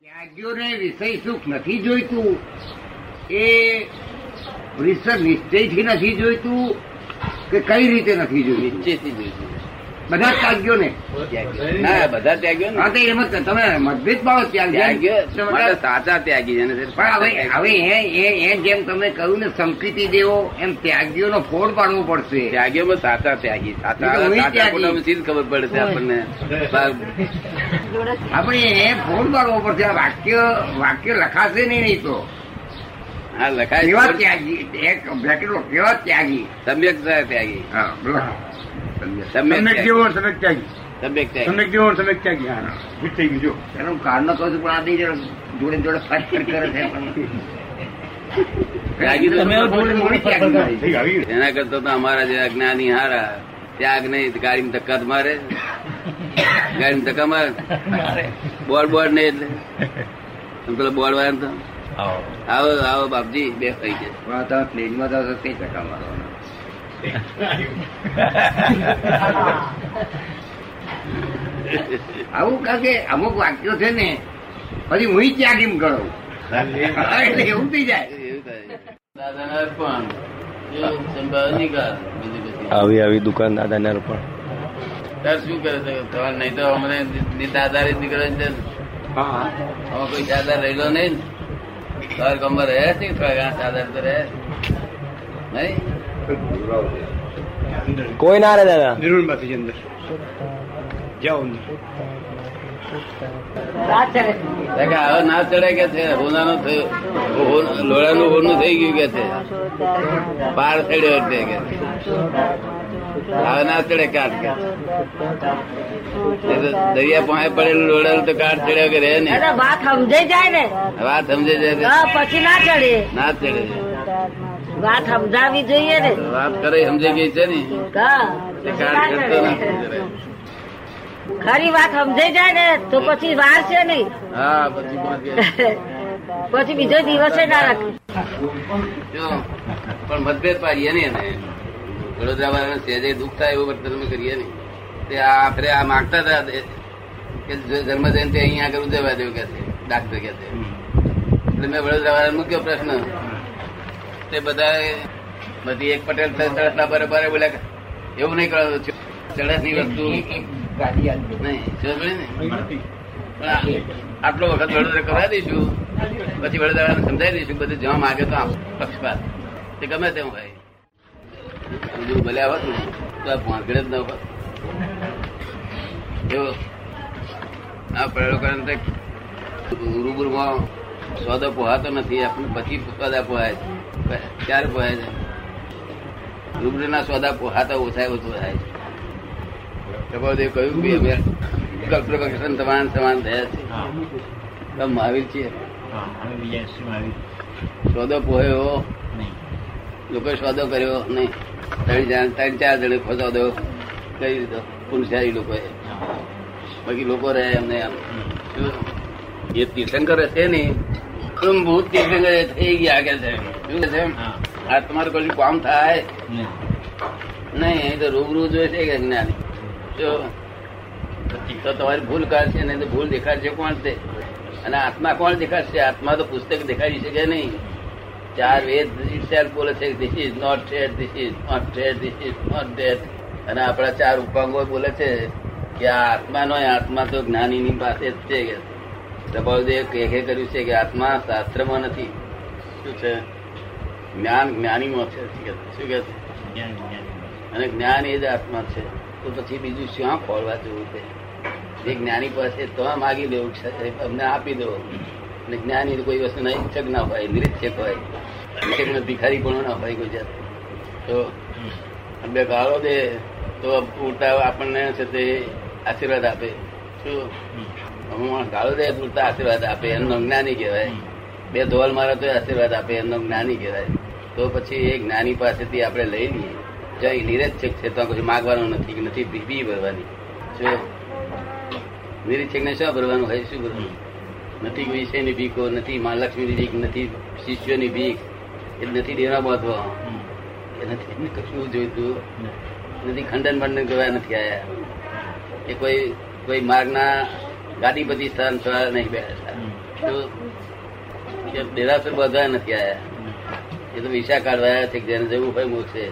ત્યાગીઓને વિષય સુખ નથી જોઈતું. એ નિશ્ચયથી નથી જોઈતું કે કઈ રીતે નથી જોઈતું? નિશ્ચયથી જોઈશું બધા ત્યાગીઓને. ના બધા ત્યાગ્યો ને હા તો એમાં તમે મતભેદ પાડો ત્યાગીઓ ત્યાગીઓ સાચા ત્યાગી છે પણ હવે હવે એ જેમ તમે કહ્યું ને સંસ્કૃતિ દેવો એમ ત્યાગીઓનો ફોડ પાડવો પડશે. ત્યાગીઓમાં સાચા ત્યાગી. સાચા ખબર પડશે આપણને. આપણે એ ફોડ પાડવો પડશે. આ વાક્ય વાક્ય લખાશે નહીં નહીં તો. હા લખાય કેવા ત્યાગી? એક બ્રેકેટ કેવા ત્યાગી? સમ્યક ત્યાગી. હા સમ્યક સમ્યક સમ્યક ત્યાગી સમ્યક ત્યાગી સમ્યક જેવો સમ્યક ત્યાગી હા ફિટ થઈ ગયું જો. એનો કહું છું પણ આ નહીં જોડે જોડે કરે છે. કરતા તો અમારા જે અજ્ઞાની હારા ત્યાગ નહીં ગાડીમાં ધક્કા મારે. ગાડીમાં ધક્કા મારે. બોલ બોલ નહીં એટલે. પેલા બોર્ડ વાળા તો. આવો. આવો બાપજી બે થઈ ગયા. પણ આ તમે પ્લેનમાં તો ધક્કા મારવાના? આવું કારણ કે અમુક વાક્યો છે ને પછી હું ત્યાગીમ ગણું એટલે એવું થઈ જાય. અર્પણ. આવી આવી દુકાન દાદાને અર્પણ. તાર શું કરે છે? તમારે નહીં તો અમને ની દાદા જ નીકળે છે. હા. કોઈ દાદા રહેલો નહીં ને. તાર કમર રહે છે થોડા ઘણા દાદા તો રહે નહીં? કોઈ ના રે દાદા. નિર્મળ બાથી અંદર. જાઓ અંદર. હવે ના ચડે કે છે? થયો. લોડાનું હોનું થઈ ગયું કે છે? પાર ચડ્યો એટલે કે હવે ના ચડે કાટ કે. દરિયા પાસે પડેલું લોડાનું તો કાટ ચડ્યો કે રહે ને વાત સમજાઈ જાય ને. વાત સમજે જાય હા, પછી ના ચડે ના ચડે વાત સમજાવી જોઈએ ને. વાત કરે સમજાઈ ગઈ છે ને? ખરી વાત સમજાઈ જાય ને તો પછી વાર છે નહીં. હા પછી પછી બીજો દિવસે ના રાખે. જો પણ મતભેદ પાડીએ ને એને વડોદરા વાળાને સહેજે દુઃખ થાય એવું વર્તન અમે કરીએ ને તે આ આખરે આ માગતા હતા તે કે જન્મ જયંતિ અહીંયા આગળ ઉજવવા દેવું કે છે ડાક્ટર કે છે. એટલે મેં વડોદરા વાળાને મૂક્યો પ્રશ્ન. તે બધા બધી એક પટેલ ચડસના બરાબર બોલ્યા એવું નહીં કરો ચડસની વસ્તુ નહીં આટલો વખત વડોદરા કરાવી દઈશું. પછી વડોદરાને સમજાવી દઈશું બધું જવા માગે તો આમ પક્ષપાત. તે ગમે તેમ હોય. બધું ભલે આવત ને તો ભાંગડે જ ન હોત. જો આ પ્રયોગ રૂબરૂમાં સોદો પોહાતો નથી આપણે પછી સોદા પોહાય છે ક્યારે પોહાય છે. રૂબરૂના સોદા પોહાતા ઓછા ઓછું થાય છે. પ્રભાવદેવ કહ્યું કે અમે કલ્પના સમાન સમાન થયા છે. મહાવીર છીએ. સોદો પોહ્યો. લોકોએ સોદો કર્યો નહીં ત્રણ જણ ત્રણ ચાર જણે સોદો કરી દીધો પુનસારી લોકોએ. બાકી લોકો રહે એમને આમ? એ તીર્થંકર હશે ને ભૂત તીર્થંકર થઈ ગયા કે છે. શું છે? આ તમારું કશું કામ થાય? નહીં. એ તો રૂબરૂ જોઈ છે કે જ્ઞાની. જો તો તમારી ભૂલ કાઢશે નહીં તો ભૂલ દેખાડશે કોણ તે? અને આત્મા કોણ દેખાડશે? આત્મા તો પુસ્તક દેખાડી શકે નહીં. ચાર વેદ બોલે છે this is not dead this is not dead this is not dead અને આપણા ચાર ઉપાંગો બોલે છે કે આ આત્મા નો આત્મા તો જ્ઞાનીની પાસે જ છે કે પ્રભાવદેવ કહે કર્યું છે કે આત્મા શાસ્ત્રમાં નથી. શું છે? જ્ઞાન જ્ઞાનીમાં છે શું કે છે. અને જ્ઞાન એ જ આત્મા છે. તો પછી બીજું શું? ખોલવા જવું છે. જે જ્ઞાની પાસે તો માગી લેવું છે. અમને આપી દો. અને જ્ઞાની કોઈ વસ્તુ નહીં ઈચ્છક ના હોય નિરીક્ષક હોય. નિરીક્ષક ભિખારી પણ ના હોય કોઈ જાત તો બે ગાળો દે તો ઉલટા આપણને છે તે આશીર્વાદ આપે. શું? હું ગાળો દે તો આશીર્વાદ આપે એમનો જ્ઞાની કહેવાય. બે ધોલ મારા તો આશીર્વાદ આપે એમનો જ્ઞાની કહેવાય. તો પછી એ જ્ઞાની પાસેથી આપણે લઈ લઈએ. જઈ નિરીક્ષક છે તો કશું માગવાનું નથી કે નથી બી ભરવાની. જો નિરીક્ષક ને શું ભરવાનું હોય? શું ભરવાનું? નથી વિષયની ભીખો નથી મહાલક્ષ્મીની ભીખ નથી શિષ્યોની ભીખ એ નથી દેવા બાંધવા. એ નથી કશું જોઈતું. નથી. ખંડન બંડન કરવા નથી આયા. એ કોઈ કોઈ માર્ગના ગાડીપતિ સ્થાન સવાર નહીં બેઠા તો દેરાસર બધા નથી આયા. એ તો વિસા કાઢવા આવ્યા છે જેને જવું હોય મોક્ષે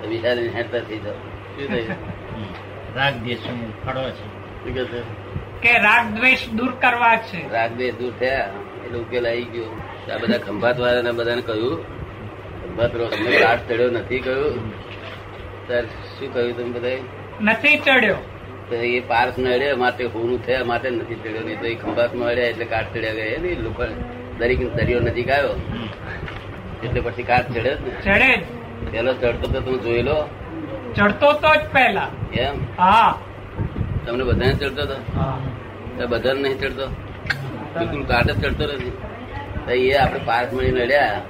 તો વિસા લઈને હેઠતા થઈ જાવ શું થયું રાગ દેશું ફળો છે. શું કહે છે? કે રાગ દ્વેષ દૂર કરવા છે. રાગ દ્વેષ દૂર થયા. એટલે ઉકેલ આવી ગયો. આ બધા ખંભાત વાળાને બધાને કહ્યું. ખંભાત તમને લાટ ચડ્યો નથી કહ્યું. સર શું કહ્યું તમે બધા નથી ચડ્યો. એ પાર્સ નડ્યો માટે હુરું થયા માટે નથી ચડ્યો. નહીં તો એ ખંભાતમાં અડ્યા એટલે કાટ ચડ્યા ગયા. નહીં લોકો દરેક દરિયો નજીક આવ્યો. એટલે પછી કાટ ચડ્યો ને. ચડે પેલો ચડતો તો તમે જોઈ લો. ચડતો તો જ પહેલા. એમ? હા. તમને બધાને ચડતો હતો તો બધાને નહીં ચડતો? બિલકુલ કાટ જ ચડતો નથી. તો એ આપણે પાર્ક મળીને નડ્યા.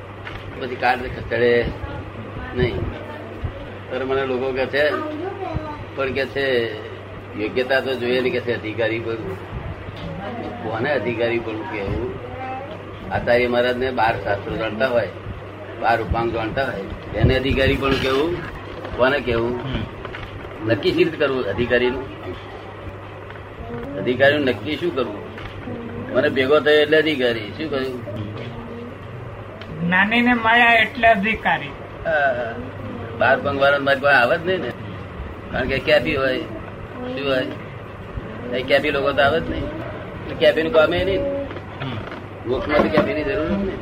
પછી કાટ ચડે. નહીં. ત્યારે મને લોકો કે છે પણ કે છે યોગ્યતા તો જોઈએ ને કે છે અધિકારી બનવું કોને અધિકારી બનવું કેવું? આચાર્ય મહારાજ ને બાર શાસ્ત્રો જાણતા હોય બાર ઉપાંગ જાણતા હોય. એને અધિકારી પણ કેવું? કોને કેવું? નક્કી શી રીતે કરવું અધિકારીનું? અધિકારીનું નક્કી શું કરવું? મને ભેગો થયો એટલે અધિકારી. શું કર્યું? નાની ને માયા એટલે અધિકારી. બાર પંગ વાળા મારી પાસે આવે જ નહીં ને. કારણ કે ક્યાંથી હોય? શું હોય? કેબી લોકો તો આવે જ નહીં. કેબી નું કામે નહીં. મોક્ષમાં તો કેબી ની જરૂર જ નહીં.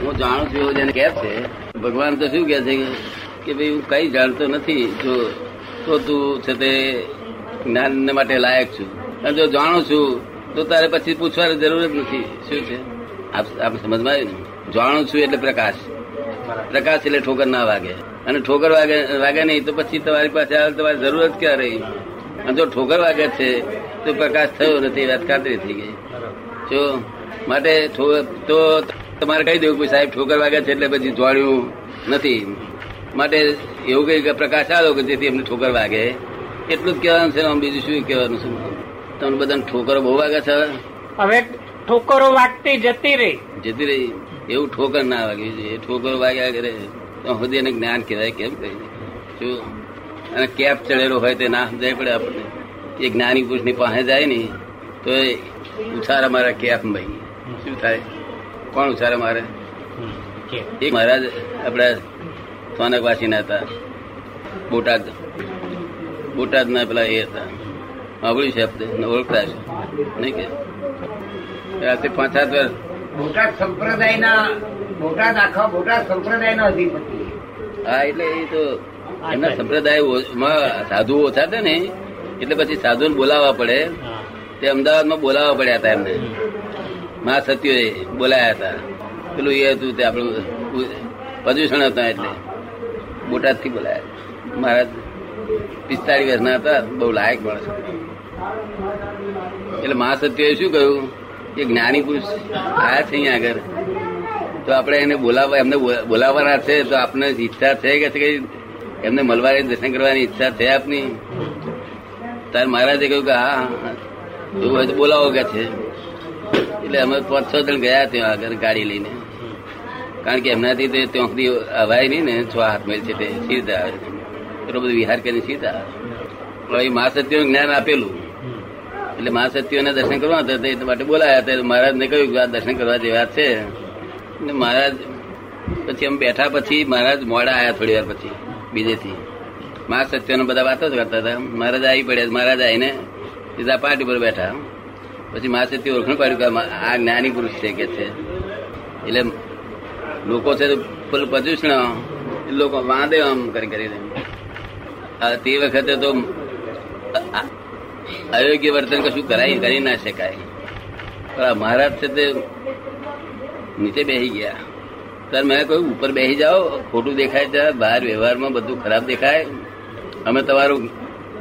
હું જાણું છું એવું જેને કેપ છે. ભગવાન તો શું કે છે કે ભાઈ હું કઈ જાણતો નથી. જો તો તું છે તે જ્ઞાન માટે લાયક છું. અને જો જાણું છું તો તારે પછી પૂછવાની જરૂર જ નથી. શું છે? આપ આપ સમજમાં આવ્યું ને? જાણું છું એટલે પ્રકાશ. પ્રકાશ એટલે ઠોકર ના વાગે. અને ઠોકર વાગે વાગે નહીં તો પછી તમારી પાસે આવે તમારી જરૂર જ ક્યાં રહી? અને જો ઠોકર વાગે છે તો પ્રકાશ થયો નથી વાત ખાતરી થઈ ગઈ. જો માટે તો તમારે કહી દેવું કે સાહેબ ઠોકર વાગે છે એટલે પછી જોડ્યું નથી. માટે એવું કઈ કે પ્રકાશ આવ્યો કે જેથી એમને ઠોકર વાગે. એટલું જ કહેવાનું છે આમ બીજું શું કહેવાનું છે? તમને બધાને ઠોકરો બહુ વાગે છે હવે? હવે ઠોકરો વાગતી જતી રહી. જતી રહી. એવું ઠોકર ના વાગે છે ઠોકર વાગ્યા કરે. તો સુધી એને જ્ઞાન કહેવાય કેમ કહી શું અને કેપ ચડેલો હોય તે ના સમજાય પડે આપણને. એ જ્ઞાની પુરુષની પાસે જાય ને તો એ ઉછારા મારા કેપ ભાઈ. શું થાય? કોણ ઉછારા મારે? એ મહારાજ આપણે સોનકવાસીના હતા. બોટાદ બોટાદના પેલા એ હતા. સાંભળ્યું છે આપણે ઓળખતા છે. નહીં કે? રાત્રે પાંચ સાત વર્ષ બોટાદ સંપ્રદાયના બોટાદ આખા બોટાદ સંપ્રદાયના અધિપતિ. હા એટલે એ તો એમના સંપ્રદાયમાં સાધુ ઓછા હતા ને એટલે પછી સાધુને બોલાવવા પડે. હા. તે અમદાવાદમાં બોલાવવા પડ્યા હતા એમને. મા સત્યોએ બોલાયા હતા. પેલું એ હતું તે આપણું પ્રદૂષણ હતા એટલે. બોટાદથી બોલાયા. મહારાજ પિસ્તાળીસ વર્ષના હતા બહુ લાયક માણસ એટલે મહાસત્યોએ શું કહ્યું? કે જ્ઞાની પુરુષ આયા છે અહીંયા આગળ. તો આપણે એને બોલાવવા એમને બોલા- બોલાવવાના છે, તો આપને ઈચ્છા છે કે એમને મળવાની દર્શન કરવાની ઈચ્છા છે આપની? તાર મહારાજે કહ્યું કે હા એવું હોય તો બોલાવો કે છે. એટલે અમે પાંચ છ જણ ગયા ત્યાં આગળ ગાડી લઈને. કારણ કે એમનાથી તે ત્યાંથી અવાય નહીં ને, છ હાથ મેલ છે તે સીધા આવે એટલો બધો વિહાર કરીને સીધા આવે મા સત્યનું જ્ઞાન આપેલું. એટલે મહાસત્યોને દર્શન કરવા હતા, તે માટે બોલાયા હતા. મહારાજને કહ્યું કે આ દર્શન કરવા જેવા છે. ને મહારાજ, પછી અમે બેઠા પછી મહારાજ મોડા આવ્યા થોડી વાર પછી, બીજેથી. મહાસત્યનો બધા વાતો જ કરતા હતા. મહારાજ આવી પડ્યા, મહારાજ આવીને સીધા પાર્ટી પર બેઠા. પછી મહાસત્ય ઓળખણ પાડ્યું કે આ જ્ઞાની પુરુષ છે કે છે. એટલે લોકો છે પેલું પ્રદૂષણ લોકો વાંધે આમ કરી કરીને તે વખતે તો અયોગ્ય વર્તન કશું કરાય કરી ના શકાય. પણ મહારાજ છે તે નીચે બેસી ગયા. ત્યારે મેં કહ્યું ઉપર બેસી જાઓ, ખોટું દેખાય છે, બહાર વ્યવહારમાં બધું ખરાબ દેખાય. અમે તમારું,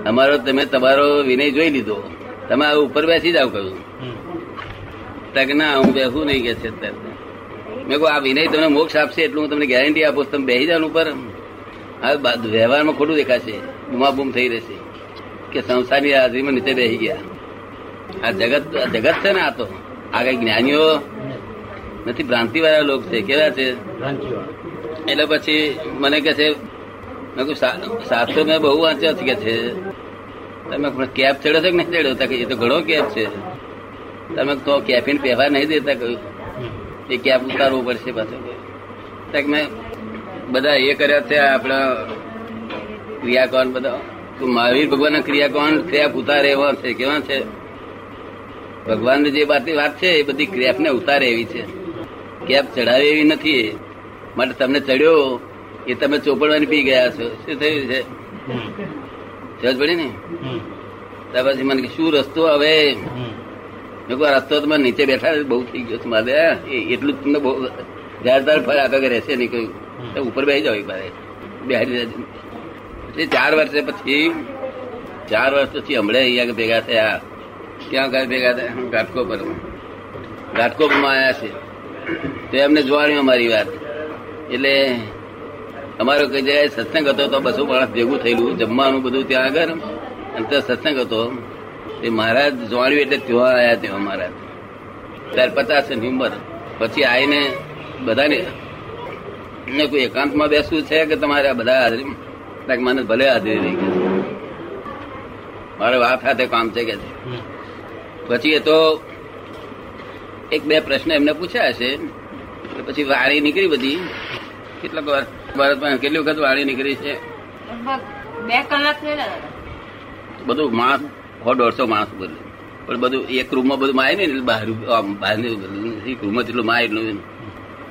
અમારો, તમે તમારો વિનય જોઈ લીધો. તમે આ ઉપર બેસી જાઓ કહ્યું. તક ના, હું બેસું નહીં કે છે મેં કહું આ વિનય તમને મોક્ષ આપશે એટલું હું તમને ગેરંટી આપું તમે બેસી જાઓ ઉપર. બા- વ્યવહારમાં ખોટું દેખાશે. બૂમાબૂમ થઈ રહેશે. કે સંસારની હાજરીમાં નીચે બેસી ગયા. આ જગત જગત છે ને આ તો. આ કઈ જ્ઞાનીઓ નથી ભ્રાંતિ વાળા લોકો છે કેવા છે? એટલે પછી મને કે છે મેં શાસ્ત્રો મેં બહુ વાંચ્યા છે કે છે. તમે કેપ ચડ્યો છે કે નહીં ચડ્યો તો કે એ તો ઘણો કેપ છે. તમે તો કેફીન પહેવા નહીં દેતા કહ્યું એ કેપ ઉતારવું પડશે પાછું. તક મેં બધા એ કર્યા છે આપણા ક્રિયાકોણ બધા. તો મહાવીર ભગવાનના ક્રિયાકોણ ક્રેપ ઉતારે એવા છે કેવા છે? ભગવાનની જે વાત વાત છે એ બધી ક્રેપને ઉતારે એવી છે. કેપ ચડાવે એવી નથી. માટે તમને ચડ્યો એ તમે ચોપડવાની પી ગયા છો? શું થયું છે. સમજ પડી ને? ત્યાર પછી મને શું રસ્તો હવે આ રસ્તો તમે નીચે બેઠા બહુ થઈ ગયો મારે. એટલું તમને બહુ તાર ફળ આગળ રહેશે નહીં કહ્યું ઉપર બેસી જાવ મારે બેહારી. પછી ચાર વર્ષે પછી, ચાર વર્ષ પછી હમણાં અહીંયા ભેગા થયા. ક્યાં ભેગા થયા? ઘાટકો પર આવ્યા છે. તો એમને જોવાનું અમારી વાત. એટલે અમારો કઈ જગ્યાએ સત્સંગ હતો તો બસો માણસ ભેગું થયેલું જમવાનું બધું ત્યાં આગળ. અને ત્યાં સત્સંગ હતો. એ મહારાજ જોવાણ્યું એટલે ત્યાં આવ્યા ત્યાં મહારાજ. ત્યારે પચાસની ઉંમર. પછી આવીને બધાને ને કોઈ એકાંતમાં બેસવું છે કે તમારે આ બધા હાજરી? મને ભલે હાજરી રહી ગઈ મારે વાત સાથે કામ છે કે પછી એ તો એક બે પ્રશ્ન એમને પૂછ્યા છે. પછી વાળી નીકળી બધી. કેટલાક વાર ભારતમાં કેટલી વખત વાળી નીકળી છે? બે કલાક બધું માણસ સો દોઢસો માણસ બોલ્યું પણ બધું એક રૂમમાં બધું માય ને એટલે બહાર આમ બહારની એક રૂમમાં જેટલું માય એટલું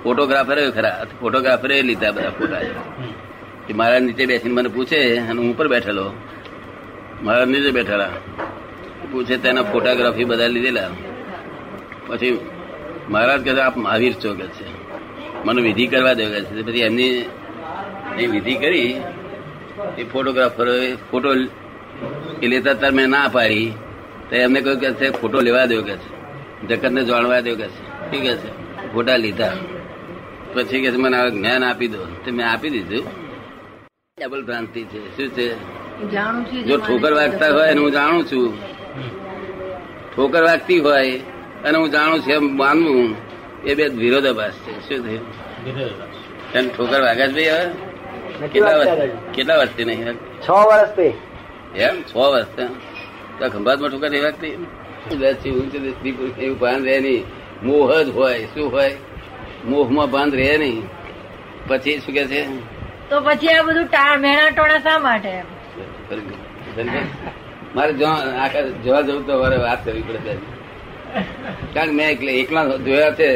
ફોટોગ્રાફરે ખરા ફોટોગ્રાફરે લીધા બધા ફોટા મારા નીચે બેસીને મને પૂછે અને હું ઉપર બેઠેલો. મારા નીચે બેઠેલા. પૂછે તેના ફોટોગ્રાફી બધા લીધેલા. પછી મહારાજ કહે આપ મહાવીર છો કે છે? મને વિધિ કરવા દો છે. પછી એમની એ વિધિ કરી એ ફોટોગ્રાફરો ફોટો એ લેતા તાર મેં ના પાડી. તો એમને કહ્યું કે છે ફોટો લેવા દો કે છે? જગતને જાણવા દો કે છે? ઠીક છે? ફોટા લીધા. પછી કે છે મને આ જ્ઞાન આપી દો. તો મેં આપી દીધું. ડબલ ભ્રાંતિ છે. શું છે? જાણું જો ઠોકર વાગતા હોય હું જાણું છું. ઠોકર વાગતી હોય અને હું જાણું છું એમ માનવું એ બે વિરોધાભાસ છે. શું થયું? ઠોકર વાગે ભાઈ હવે? કેટલા વર્ષ કેટલા વર્ષથી નહીં છ વર્ષથી એમ? છ વર્ષ. તો ખંભાતમાં ઠોકર નહીં? વાગતી ઉદાસી ઊંચ સ્ત્રી પુરુષ એવું ભાન રહે નહીં. મોહ જ હોય. શું હોય? મોહમાં ભાન રહે નહીં. પછી શું કે છે? તો પછી આ બધું ટા મેણા ટોણા શા માટે? મારે જોવા જવું તો મારે વાત કરવી પડે. કારણ મેં એકલા જોયા છે.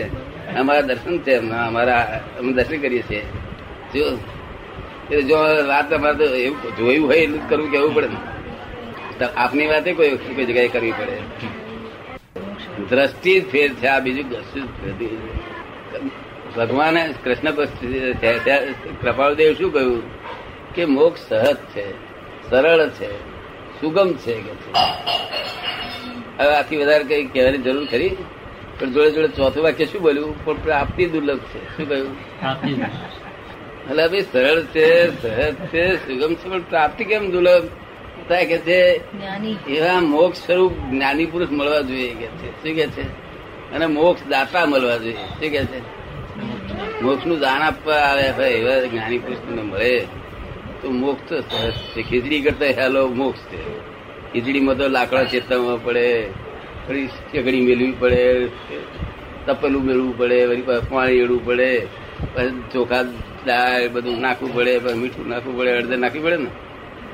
અમારા દર્શન છે અમારા અમે દર્શન કરીએ છીએ. જો એટલે જો અમારે તો એવું જોયું હોય એટલું જ કરવું કેવું પડે ને. આપની વાતે કોઈ કોઈ જગ્યાએ કરવી પડે. દ્રષ્ટિ ફેર છે, આ બીજું ભગવાને કૃષ્ણ કૃપાળદેવ શું કહ્યું? કે મોક્ષ સહજ છે, સરળ છે, સુગમ છે કે હવે આથી વધારે કઈ કહેવાની જરૂર ખરી? પણ જોડે જોડે ચોથું વાક્ય શું બોલ્યું? પણ પ્રાપ્તિ દુર્લભ છે. શું કહ્યું? એટલે ભાઈ સરળ છે સહજ છે સુગમ છે પણ પ્રાપ્તિ કેમ દુર્લભ? થાય કે છે એવા મોક્ષ સ્વરૂપ જ્ઞાની પુરુષ મળવા જોઈએ કે છે. શું કે છે? અને મોક્ષ દાતા મળવા જોઈએ. શું કે છે? મોક્ષનું દાન આપવા આવે હોય એવા જ્ઞાની પુરુષ તમને મળે. તો મોક્ષ તો સહજ છે. ખીચડી કરતા હેલો મોક્ષ છે. ખીચડીમાં તો લાકડા ચેતવવા પડે ફરી ચકડી મેળવી પડે, તપેલું મેળવું પડે, વળી પાણી એડવું પડે, પછી ચોખા દાળ બધું નાખવું પડે, પછી મીઠું નાખવું પડે હળદર નાખવી પડે ને?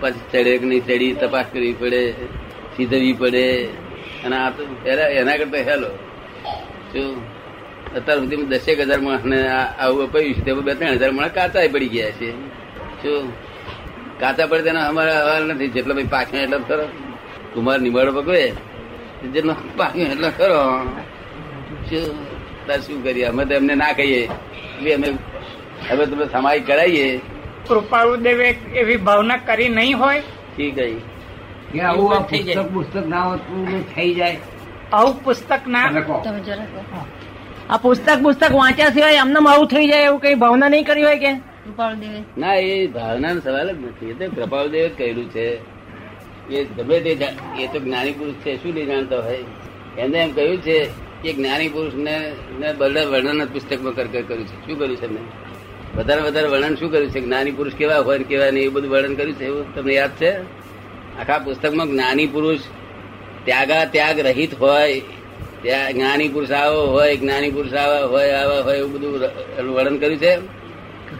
પછી ચડે કે નહીં ચડી, તપાસ કરવી પડે સીધવી પડે. અને આ તો એના કરતા હેલો. શું અત્યાર સુધી દસેક હજાર માણસને આવું અપાયું છે, તે બે ત્રણ હજાર માણસ કાચા પડી ગયા છે. શું કાચા પડે તેના અમારે અહેવાલ નથી, જેટલો ભાઈ પાક્યો એટલો ખરો. કુમાર નિમાડો પકવે જેટલો પાક્યો એટલો કરો શું તાર શું કરીએ? અમે તો એમને ના કહીએ. કે અમે હવે તમે સમાય કરાવીએ કૃપાળુદેવે એવી ભાવના કરી નહીં હોય. ઠીક છે. આવું. પુસ્તક પુસ્તક ના હોતું થઈ જાય. આવું પુસ્તક ના આ પુસ્તક પુસ્તક વાંચ્યા સિવાય એમને આવું થઈ જાય એવું કઈ ભાવના નહીં કરી હોય કે? કૃપાળુ દેવે ના એ ભાવના સવાલ જ નથી. એ તો કર્યું જ કહેલું છે. એ ગમે તે એ તો જ્ઞાની પુરુષ છે, શું નહીં જાણતો હોય એને એમ કહ્યું છે કે જ્ઞાની પુરુષ ને બધા વર્ણન પુસ્તકમાં કર કર કર્યું છે. શું કર્યું છે એમને? વધારે વધારે વર્ણન શું કર્યું છે? જ્ઞાની પુરુષ કેવા હોય કેવા નહીં, એ બધું વર્ણન કર્યું છે એવું તમને યાદ છે? આખા પુસ્તકમાં જ્ઞાની પુરુષ ત્યાગા ત્યાગ રહિત હોય, ત્યાં જ્ઞાની પુરુષ આવો હોય, જ્ઞાની પુરુષ આવા હોય આવા હોય એવું બધું વર્ણન કર્યું છે?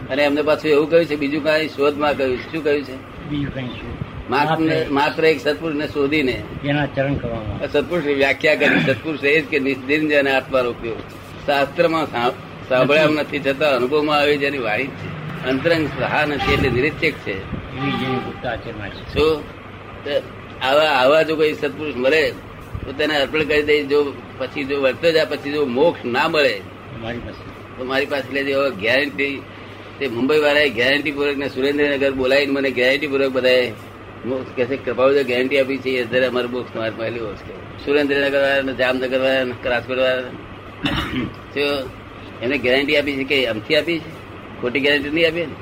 અને એમને પાછું એવું કહ્યું છે, બીજું કઈ શોધમાં કહ્યું. શું કહ્યું છે? બીજું કઈ માત્ર એક એક સત્પુરુષને શોધીને એના ચરણ કરવામાં સત્પુરુષ વ્યાખ્યા કરી. સત્પુરુષ એ જ કે નિર્જન અને આત્માનો ઉપયોગ. શાસ્ત્રમાં સાંભળ્યા નથી છતાં અનુભવમાં આવે જેની વાણી છે. અંતરંગ સહા નથી એટલે નિરીક્ષક છે. શું? આવા આવા જો કોઈ સત્પુરુષ મળે તો તેને અર્પણ કરી દે. જો પછી જો વર્તો જાય પછી જો મોક્ષ ના મળે તો મારી પાસે લેજે. હવે ગેરંટી તે મુંબઈ વાળાએ ગેરંટી પૂર્વક ને સુરેન્દ્રનગર બોલાવીને મને ગેરંટી પૂર્વક બધાએ કે છે કૃપાળુ ગેરંટી આપી છે. એ અત્યારે અમારું મોક્ષ તમારે વર્ષ કે સુરેન્દ્રનગર વાળા જામનગર વાળા ને રાજકોટ વાળા જો એમને ગેરંટી આપી છે કે અમથી આપી છે? ખોટી ગેરંટી નહીં આપી ને?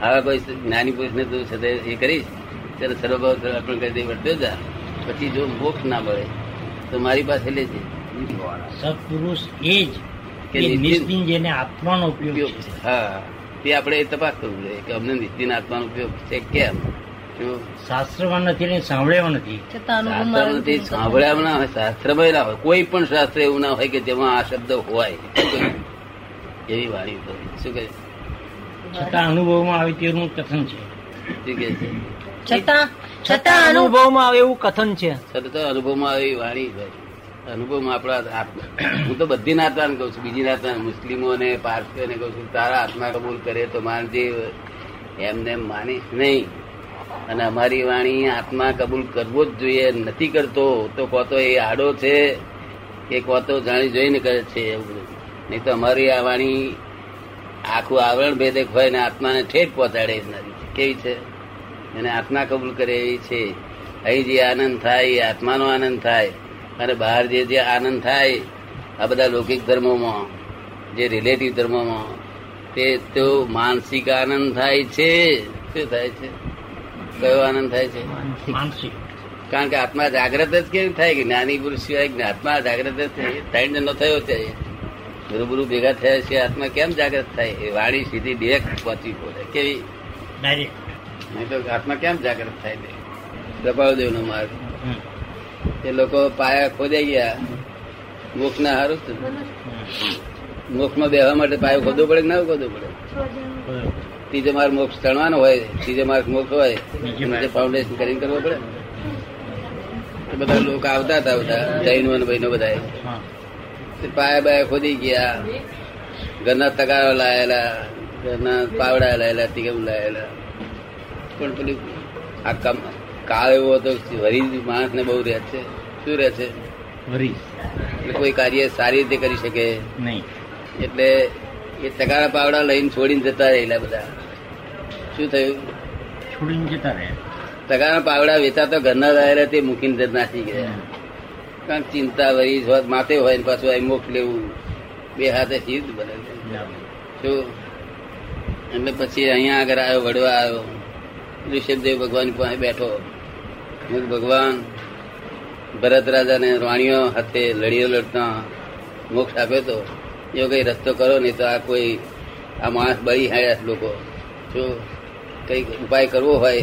આવા કોઈ જ્ઞાની પુરુષને તું છે એ કરીશ. ત્યારે સર્વભાવ અર્પણ કરી દે વર્ત્યો જા પછી જો મોક્ષ ના મળે તો મારી પાસે લેજે. સત્પુરુષ એ જ કે નિસ્તિન જેને આત્માનો ઉપયોગ. હા તે આપણે તપાસ કરવું જોઈએ કે અમને નિશ્ચિત આત્માનો ઉપયોગ છે કેમ? શાસ્ત્રમાં નથી ને સાંભળ્યા નથી. શાસ્ત્ર નથી. સાંભળ્યા ના હોય શાસ્ત્રમાં ના હોય. કોઈ પણ શાસ્ત્ર એવું ના હોય કે જેમાં આ શબ્દ હોય. એવી વાણી તો શું કહે? છતાં અનુભવમાં આવે તેનું કથન છે. શું કહે છે? છતાં છતાં અનુભવમાં આવે એવું કથન છે. સતત અનુભવમાં આવી વાણી ભાઈ અનુભવમાં આપણા હું તો બધી નાતાને કહું છું. બીજી નાતવાને મુસ્લિમોને પારસીઓને કહું છું તારા આત્મા કબૂલ કરે તો માનજે. એમને માનીશ નહીં. અને અમારી વાણી આત્મા કબૂલ કરવો જ જોઈએ, નથી કરતો, તો કોતો એ આડો છે કે કોતો જાણી જોઈને કરે છે એવું નહીં તો અમારી આ વાણી આખું આવરણ ભેદક હોય ને આત્માને ઠેઠ પહોંચાડે કેવી છે? એને આત્મા કબૂલ કરે એવી છે. અહીં જે આનંદ થાય, એ આત્માનો આનંદ થાય. અને બહાર જે જે આનંદ થાય, આ બધા લૌકિક ધર્મોમાં, જે રિલેટિવ ધર્મોમાં, તે તો માનસિક આનંદ થાય છે. શું થાય છે? કયો આનંદ થાય છે? કારણ કે આત્મા જાગ્રત જ કેમ થાય કે જ્ઞાની પુરુષ સિવાય આત્મા જાગ્રત જ થાય? ટાઈમ જણનો થયો છે ગુરુબુરુ ભેગા થયા છે આત્મા કેમ જાગ્રત થાય? એ વાણી સીધી ડિરેક્ટ પહોંચી પડે. કેવી? ડાયરેક્ટ નહીં તો આત્મા કેમ જાગ્રત થાય ને કપાળદેવ નો માર્ગ. એ લોકો પાયા ખોદાઈ ગયા. મોક્ષ ના હારું જ માં બેહવા માટે પાયો ખોદવો પડે કે ના ખોદવો પડે? ત્રીજો માર્ગ મોક્ષ ચણવાનો હોય ત્રીજો માર્ગ મોક્ષ હોય જે ફાઉન્ડેશન કરીને કરવો પડે. બધા લોકો આવતા હતા બધા જૈનો અને ભાઈનો બધા પાયા બાયા ખોદી ગયા. ઘરના તગારો લાયેલા ઘરના પાવડા લાયેલા ટીકમ લાયેલા. પણ પેલી આ કમ કાળ એવો હતો વરી માણસ ને બહુ રહે છે. શું રહે છે? વરી. એટલે કોઈ કાર્ય સારી રીતે કરી શકે. નહીં. એટલે એ તગારા પાવડા લઈને છોડીને જતા રહેલા બધા. શું થયું? છોડીને જતા રહે. તગારા પાવડા વેચાતો ઘરના રહેલા તે મૂકીને જત નાસી ગયા. કારણ ચિંતા વરી હોત માથે હોય ને પાછું અહીં મોક્ષ લેવું. બે હાથે સીધ બને. શું એટલે પછી અહીંયા આગળ આવ્યો વડવા આવ્યો. ઋષભદેવ ભગવાન પાસે બેઠો. ભગવાન ભરત રાજાને રાણીઓ હાથે લડીઓ લડતા મોક્ષ આપ્યો તો. એવો કઈ રસ્તો કરો નહીં તો આ કોઈ આ માણસ બળી હાડ્યા લોકો. શું કઈ ઉપાય કરવો હોય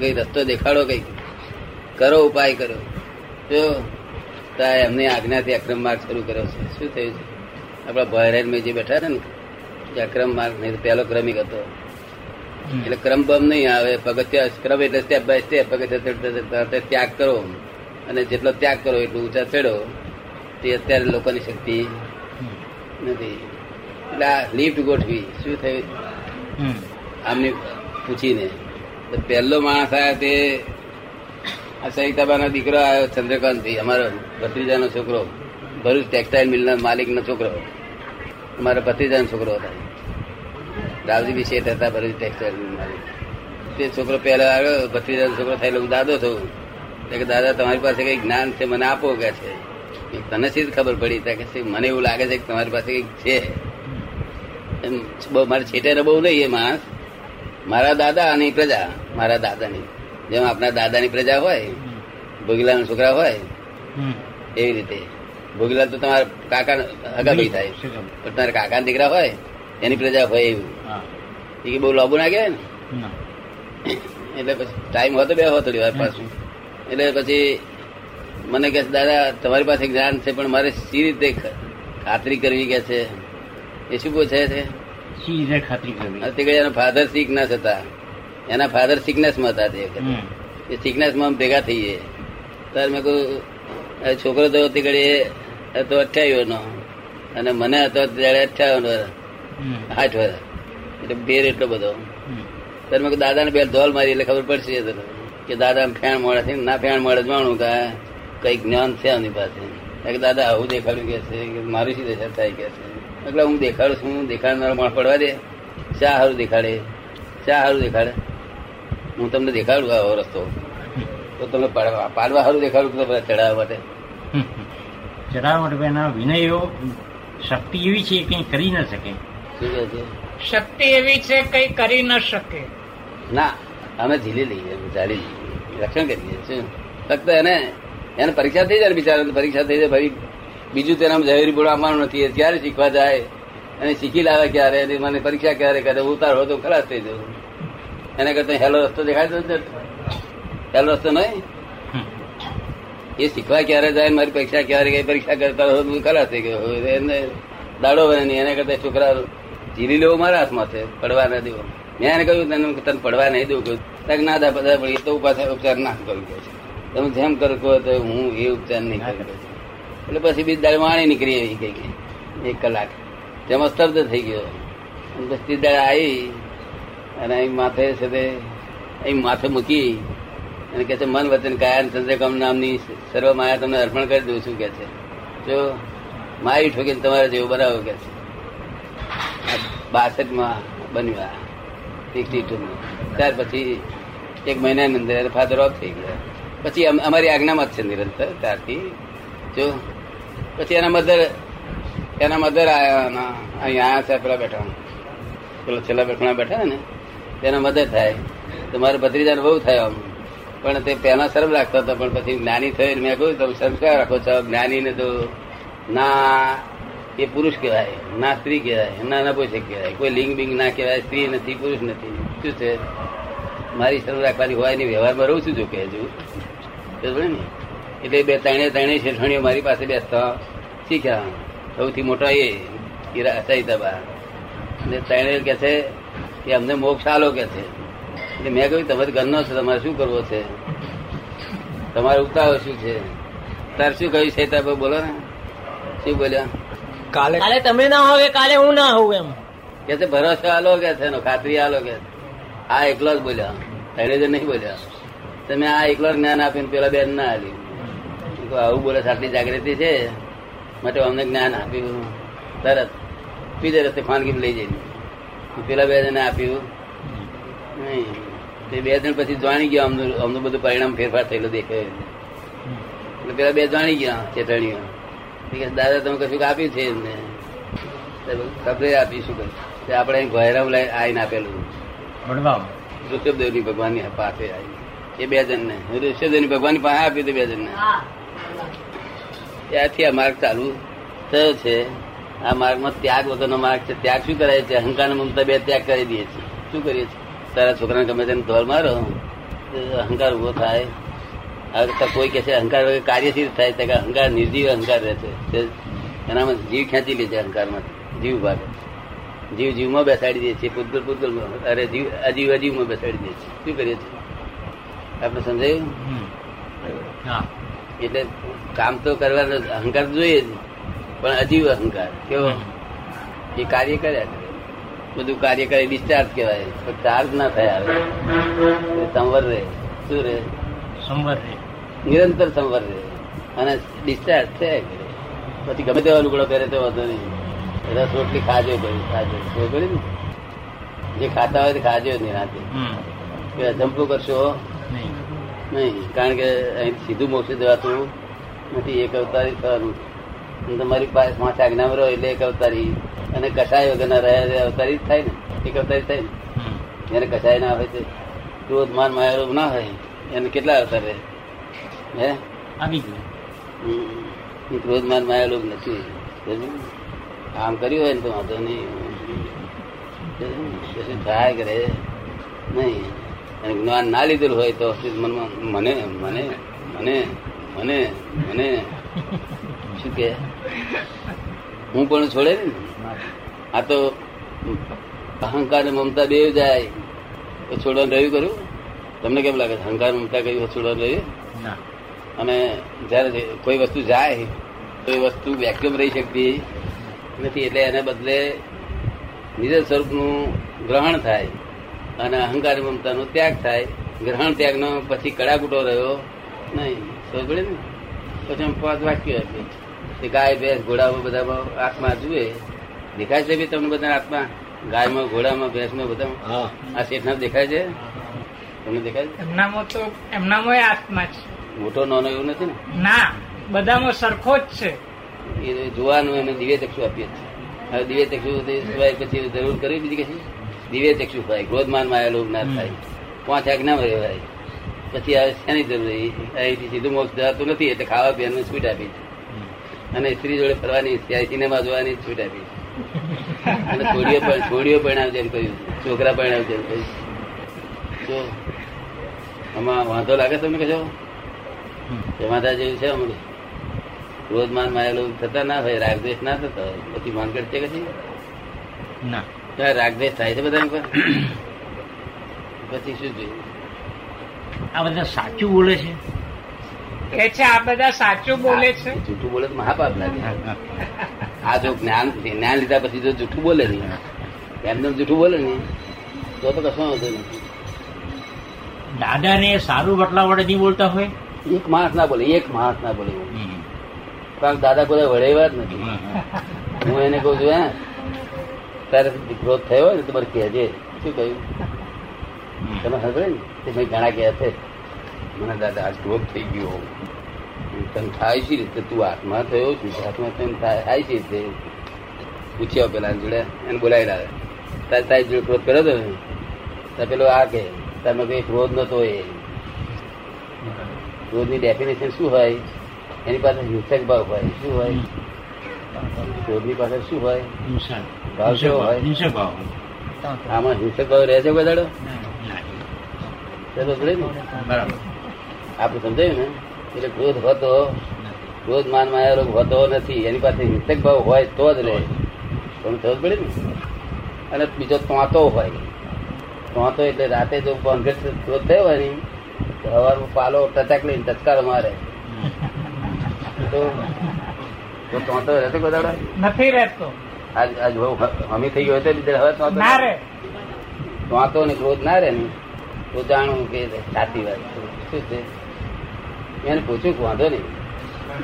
કઈ રસ્તો દેખાડો કઈ કરો ઉપાય કરો. જો તા એમની આજ્ઞાથી અક્રમ માર્ગ શરૂ કર્યો છે શું થયું છે? આપણા મેં જે બેઠા છે ને એ અક્રમ માર્ગ નહીં પહેલો ક્રમિક હતો. એટલે ક્રમ બમ નહીં આવે પગથિયા ક્રમ એટલે સ્ટેપ બાય સ્ટેપ પગથિયા ચડતા ચડતા ત્યાગ કરો. અને જેટલો ત્યાગ કરો એટલું ઊંચા ચડો. તે અત્યારે લોકોની શક્તિ નથી. એટલે આ લિફ્ટ ગોઠવી શું થયું. આમને પૂછીને પહેલો માણસ આવ્યો તે આ સહિતાબાના દીકરો આવ્યો ચંદ્રકાંત અમારો ભત્રીજાનો છોકરો, ભરૂચ ટેક્સટાઇલ મિલના માલિકનો છોકરો, અમારા ભત્રીજાનો છોકરો હતા. રાવજી બી શેઠ હતા ભરૂચ ટેક્સટાઇલ મિલ માલિક. તે છોકરો પહેલો આવ્યો, ભત્રીજાનો છોકરો થયેલો, હું દાદો એટલે કે, દાદા, તમારી પાસે કઈ જ્ઞાન છે? મને આપો કે છે? તને શી ખબર પડી? કે મને એવું લાગે છે કે તમારી પાસે કંઈક છે. બહુ, મારે છેટે બહુ નહીં એ માણસ. મારા દાદા અને પ્રજા મારા દાદાની. જેમ આપણા દાદાની પ્રજા હોય ભોગીલાના છોકરા હોય એવી રીતે. ભોગીલાલ તો તમારા કાકા હગાભાઈ થાય. પણ તમારા કાકાના દીકરા હોય એની પ્રજા હોય એવું. હા. એ કે બહુ લાંબુ ના કહેવાય ને? એટલે પછી ટાઈમ હોતો બે હોતો વાર પાછું. એટલે પછી મને કહે દાદા તમારી પાસે જ્ઞાન છે પણ મારે સી રીતે ખાતરી કરવી કે છે? એ શું પૂછે છે? રીતે ખાતરી કરવી તે એના ફાધર સિકનેસ હતા. એના ફાધર સિકનેસમાં હતા તે. એ સિકનેસમાં ભેગા થઈએ. ત્યારે મેં કહું છોકરો તો તે ઘડી હતો અઠ્યાવીસ નો અને મને હતો ત્યારે અઠ્યાવન વર્ષ આઠ વર્ષ એટલે બેર એટલો બધો. ત્યારે મેં દાદા દાદાને બે ધોલ મારી. એટલે ખબર પડશે તને. કે દાદા ફેણ મળે છે. ના ફેણ મળે જાણું કે કઈ જ્ઞાન છે આમની પાસે. દાદા આવું દેખાડ્યું કે છે મારી મારું શું દશા થાય કે છે? એટલે હું દેખાડું છું હું દેખાડનાર માણસ પડવા દે. શા સારું દેખાડે? શા સારું દેખાડે? હું તમને દેખાડું આવો રસ્તો. તો તમે પાડવા પાડવા હારું દેખાડું તમે ચડાવવા માટે. ચડાવવા માટે એના વિનયો શક્તિ એવી છે કે કંઈ કરી ન શકે? છે? શક્તિ એવી છે કઈ કરી ન શકે. ના અમે ઝીલી લઈએ ચાલી લઈએ. રક્ષણ કરીએ છીએ. ફક્ત એને એને પરીક્ષા થઈ જાય બિચારા પરીક્ષા થઈ જાય ભાઈ બીજું તેના ઝવેરી આવવાનું નથી. ક્યારે શીખવા જાય? અને શીખી લાવે ક્યારે? અને મને પરીક્ષા ક્યારે કરે? ઉતાર હોય તો ખલાસ થઈ જવું એને કરતા હેલો રસ્તો દેખાય તો હેલો રસ્તો નહીં? એ શીખવા ક્યારે જાય? મારી પરીક્ષા ક્યારે ગઈ? પરીક્ષા કરતા હોય તો ખલાસ થઈ ગયો. એને દાડો બને નહીં. એને કરતા છોકરા જીરી લેવો મારા હાથમાં છે, પડવા ના દેવો. મેં એને કહ્યું, તને તને પડવા નહીં દઉં. કહ્યું, તક ના દા બધા તો પાછા ઉપચાર ના કરું કહે છે. તમે જેમ કરો તો હું એ ઉપચાર નહીં કરું. એટલે પછી બીજ દાડે વાણી નીકળી એવી કઈ એક કલાક. તેમાં સ્તબ્ધ થઈ ગયો. પછી દાડે આવી, અને અહીં માથે છે તે, અહીં માથે મૂકી, અને કે છે, મન વચન કાયા ચંદ્રકામ નામની સર્વ માયા તમને અર્પણ કરી દઉં છું કે છે. જો મારી ઠોકીને તમારે જેવું બનાવો કે છે. બાસઠમાં બન્યું સિક્સટી ટુમાં ત્યાર પછી એક મહિનાની અંદર ફાધર ઓફ થઈ ગયા. પછી અમારી આજ્ઞામાં જ છે નિરંતર ત્યારથી. જો પછી એના મધર એના મધર આયા અહીંયા આયા છે પેલા બેઠા. પેલો છેલ્લા બેઠા બેઠા ને તેના મધર થાય. તો મારા ભત્રીજાને બહુ થયો આમ. પણ તે પહેલા શરમ રાખતો હતો, પણ પછી જ્ઞાની થયો મેં કહ્યું, તમે ક્યાં રાખો છો? જ્ઞાનીને તો ના, એ પુરુષ કહેવાય, ના સ્ત્રી કહેવાય, ના નપોષક કહેવાય. કોઈ લિંગ બિંગ ના કહેવાય, સ્ત્રી નથી, પુરુષ નથી. શું છે? મારી શરમ રાખવાની હોય નહીં, વ્યવહારમાં રહું છું જો કે હજુ. ને? એટલે બે ત્રણે ત્રણે શેઠણીઓ મારી પાસે બેસતા. શીખ્યા સૌથી મોટા એ સહિતાબા અને ત્રણે કે છે કે અમને મોક્ષ આલો કે છે. એટલે મેં કહ્યું તમારે ઘરનો છે તમારે શું કરવો છે? તમારે ઉતાવળ શું છે? તાર શું કહ્યું સહિતાબા બોલો ને. શું બોલ્યા? કાલે કાલે તમે ના હોવ કે કાલે હું ના હોઉં એમ. કે છે ભરોસો આલો કે છે એનો? ખાતરી આલો કે આ એકલો જ બોલ્યા. ત્રણે જ નહીં બોલ્યા. તમે આ એકલો જ જ્ઞાન આપીને પેલા બેન ના આલ્યું આવું બોલે આટલી જાગૃતિ છે. માટે અમને જ્ઞાન આપ્યું. તરત બીજે રસ્તે ખાનગી લઈ જઈને. પેલા બે જણે આપ્યું. નહીં. તે બે જણ પછી જાણી ગયા અમનું અમનું બધું પરિણામ ફેરફાર થયેલો દેખાય એટલે પેલા બે જાણી ગયા ચેતણીઓ દાદા તમે કશું આપ્યું છે એમને? ખબર આપીશું શું તે આપણે અહીં ભૈરવ લઈ આવીને આપેલું. વડવાઓ ઋષભદેવની ભગવાનની પાસે આવી એ બે જણને. ઋષભદેવની ભગવાનની પાસે આપ્યું તે બે જણ ને ત્યાંથી આ માર્ગ ચાલુ થયો છે. આ માર્ગમાં ત્યાગ વગરનો માર્ગ છે. ત્યાગ શું કરાય છે? અહંકાર મમતા બે ત્યાગ કરી દઈએ છીએ શું કરીએ છીએ? તારા છોકરાને ગમે તેને ધોલ મારો અહંકાર ઊભો થાય. હવે કોઈ કે છે અહંકાર વગર કાર્યશીલ થાય તો અહંકાર નિર્જીવ અહંકાર રહે છે. એનામાં જીવ ખેંચી લે છે અહંકારમાં જીવ ભાગે જીવ જીવમાં બેસાડી દે છે. પૂતગલ પૂતગલ અરે જીવ, અજીવ અજીવમાં બેસાડી દે છે. શું કરીએ છીએ? આપણે સમજાયું? હા. એટલે કામ તો કરવાનો અહંકાર જોઈએ જ પણ અજીવ અહંકાર કેવો? એ કાર્ય કર્યા કરે. બધું કાર્ય કરે ડિસ્ચાર્જ કહેવાય. પણ ચાર્જ ના થયા સંવર રહે. શું રહે? સંવર રહે. નિરંતર સંવર રહે. અને ડિસ્ચાર્જ થયા કરે. પછી ગમે તેવા લુગડો કરે તો વાંધો નહીં. રસ રોટલી ખાજો ભાઈ ખાજો. ખબર કર્યું ને? જે ખાતા હોય તે ખાજો નહીં રાતે. હમ. કે અજંપલું કરશો નહીં કારણ કે અહીં સીધું મોક્ષ જવાતું નથી એક અવતારી થવાનું. તમારી પાસે પાંચ આજ્ઞામાં રહો એટલે એક અવતારી. અને કસાય વગરના રહ્યા અવતારી જ થાય ને એક અવતારી થાય ને. જેને કસાય ના હોય તે ક્રોધ માન માયારોગ ના હોય એને કેટલા અવતાર રહે? હે? આવી ગયું. ક્રોધ માન માયાલોગ નથી. આમ કર્યું હોય ને તો વાંધો નહીં. થાય કરે નહીં. અને જ્ઞાન ના લીધેલું હોય તો મનમાં મને મને મને મને મને? શું કે? હું પણ છોડે ને? આ તો અહંકાર મમતા બે જાય. તો છોડવાનું રહ્યું કર્યું તમને કેમ લાગે છે? અહંકાર મમતા કઈ છોડવાનું રહ્યું? અને જયારે કોઈ વસ્તુ જાય તો એ વસ્તુ વેક્યુમ રહી શકતી નથી. એટલે એને બદલે નિજ સ્વરૂપનું ગ્રહણ થાય. અને અહંકાર મમતાનો ત્યાગ થાય. ગ્રહણ ત્યાગનો પછી કડાકૂટો રહ્યો. નહીં સમજ ને? પછી આમ પાંચ વાક્ય હશે તે ગાય ભેંસ ઘોડામાં બધામાં આત્મા જુએ. દેખાય છે બી તમને બધા આત્મા? ગાયમાં ઘોડામાં ભેંસમાં બધામાં? આ શેઠના દેખાય છે? તમને દેખાય છે? એમનામાં તો એમનામાં એ આત્મા છે મોટો નાનો એવું નથી ને? ના બધામાં સરખો જ છે. એ જોવાનું એને દિવ્ય ચક્ષુ આપીએ છીએ હવે દિવ્ય ચક્ષુ સિવાય પછી જરૂર કરી બીજી કશી? દિવ્ય ચક્ષુ ભાઈ ક્રોધમાનમાં લોભ ના થાય. પાંચ આજ્ઞા ભાઈ. પછી હવે શેની જરૂર? અહીંથી સીધું મોક્ષ જતું નથી એટલે ખાવા પીવાનું છૂટ આપી અને સ્ત્રી જોડે ફરવાની સિનેમા જોવાની છૂટ આપી અને છોડીઓ પણ છોડીઓ પરણાવજે એમ કહ્યું છોકરા પરણાવજે એમ કહ્યું જો આમાં વાંધો લાગે તમને કશો જમાતા જેવું છે અમુક ક્રોધમાન માયેલું થતા ના હોય રાગદેશ ના થતા હોય. પછી માનગઢ છે કશી ના. રાગદ્વેષ થાય છે બધા પર પછી શું જોયું આ બધા સાચું બોલે છે? કે છે આ બધા સાચું બોલે છે? જૂઠું બોલે તો મહાપાપ લાગે. આ જો જ્ઞાન જ્ઞાન લીધા પછી જો જૂઠું બોલે નહીં એમને જૂઠું બોલે ને તો તો કશો વાંધો નથી દાદાને સારું બટલા વડે નહીં બોલતા હોય? એક માણસ ના બોલે એક માણસ ના બોલે. કારણ દાદા કોઈ વળેવા જ નથી. હું એને કહું છું હે તારે ગ્રોથ થયો હોય ને તમારે કહેજે શું કહ્યું? તમે સાંભળે ને? તે મેં ઘણા કહે છે મને દાદા આજ ગ્રોથ થઈ ગયો તને થાય છે રીતે? તું આત્મા થયો છું આત્મા તને થાય છે રીતે? પૂછ્યા પેલા જોડે એને બોલાવી લાવે તારે તારી જોડે ક્રોધ કર્યો હતો ને? તો પેલો આ કે તમે કઈ ક્રોધ નતો એ. ક્રોધની ડેફિનેશન શું હોય? એની પાસે હિંસક ભાવ હોય. શું હોય? ક્રોધની પાસે શું હોય? ભાવ કેવો હોય? હિંસક ભાવ આમાં હિંસક ભાવ રહે છે કોઈ દાડો ના. ને. બરાબર. આપણે સમજાયું ને? એટલે ક્રોધ હોતો ક્રોધ માન માયા રોગ હોતો નથી. એની પાસે હિંસક ભાવ હોય તો જ રહે. તમને ખબર પડે ને? અને બીજો તોતો હોય. તોતો એટલે રાતે જો બંઘટ ક્રોધ થયો હોય ને સવારમાં પાલો ટચાક લઈને ટચકાર મારે. તો તો તોતો રહેતો કોઈ નથી રહેતો. આજ હમી થઈ ગયો હતો લીધે હવે તોતો ના રે. વાંતો ને ક્રોધ ના રહે ને તો જાણવું કે સાચી વાત શું છે? મેં પૂછ્યું કે વાંધો નહીં.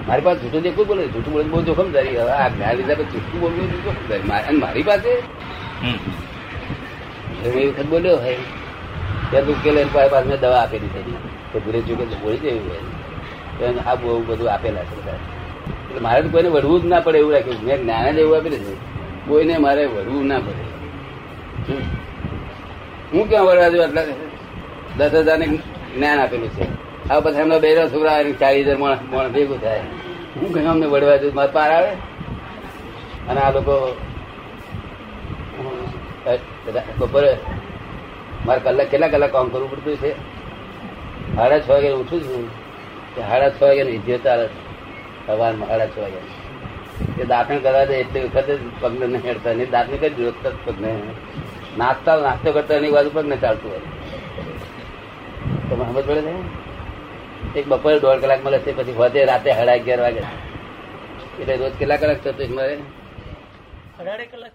મારી પાસે જૂઠું જે કોઈ બોલે જૂઠું બોલે બહુ જોખમદારી. હવે આ જ્ઞાન લીધા પછી જૂઠું બોલવું જોખમદારી. મારે- અને મારી પાસે? હું એ વખત બોલ્યો હોય ત્યાં એની પાસે પાસે મેં દવા આપેલી થઈ તો તો બોલી જ એવું હોય આ બહુ બધું આપેલા છે બધા. મારે તો કોઈને વળવું જ ના પડે એવું રાખ્યું મેં જ્ઞાન જ એવું આપેલું છે. કોઈને મારે વળવું ના પડે. હું ક્યાં વળવા દઉં આટલા દસ હજાર જ્ઞાન આપેલું છે. આ પછી એમના બે છોકરા આવે ને ચાલીસ હજાર મણ ભેગું થાય. હું કઈ અમને વળવા દઉં મારે પાર આવે? અને આ લોકો બપોરે મારે કલાક કેટલા કલાક કામ કરવું પડતું છે? સાડા છ વાગે ઉઠું છું. સાડા છ વાગે વિદ્યો ચાલે સવારમાં સાડા છ વાગે એ દાંતણ કરવા દે એટલે વખતે પગને નહીં હેડતા નહીં દાંતને કઈ રોજતા જ પગને નાસ્તા નાસ્તો કરતા એની બાજુ પગને ચાલતું હોય. તમે સમજ પડે છે? એક બપોરે દોઢ કલાક મળે છે, પછી વધે રાતે સાડા અગિયાર વાગે. એટલે રોજ કેટલા કલાક થતું મારે? અઢારે કલાક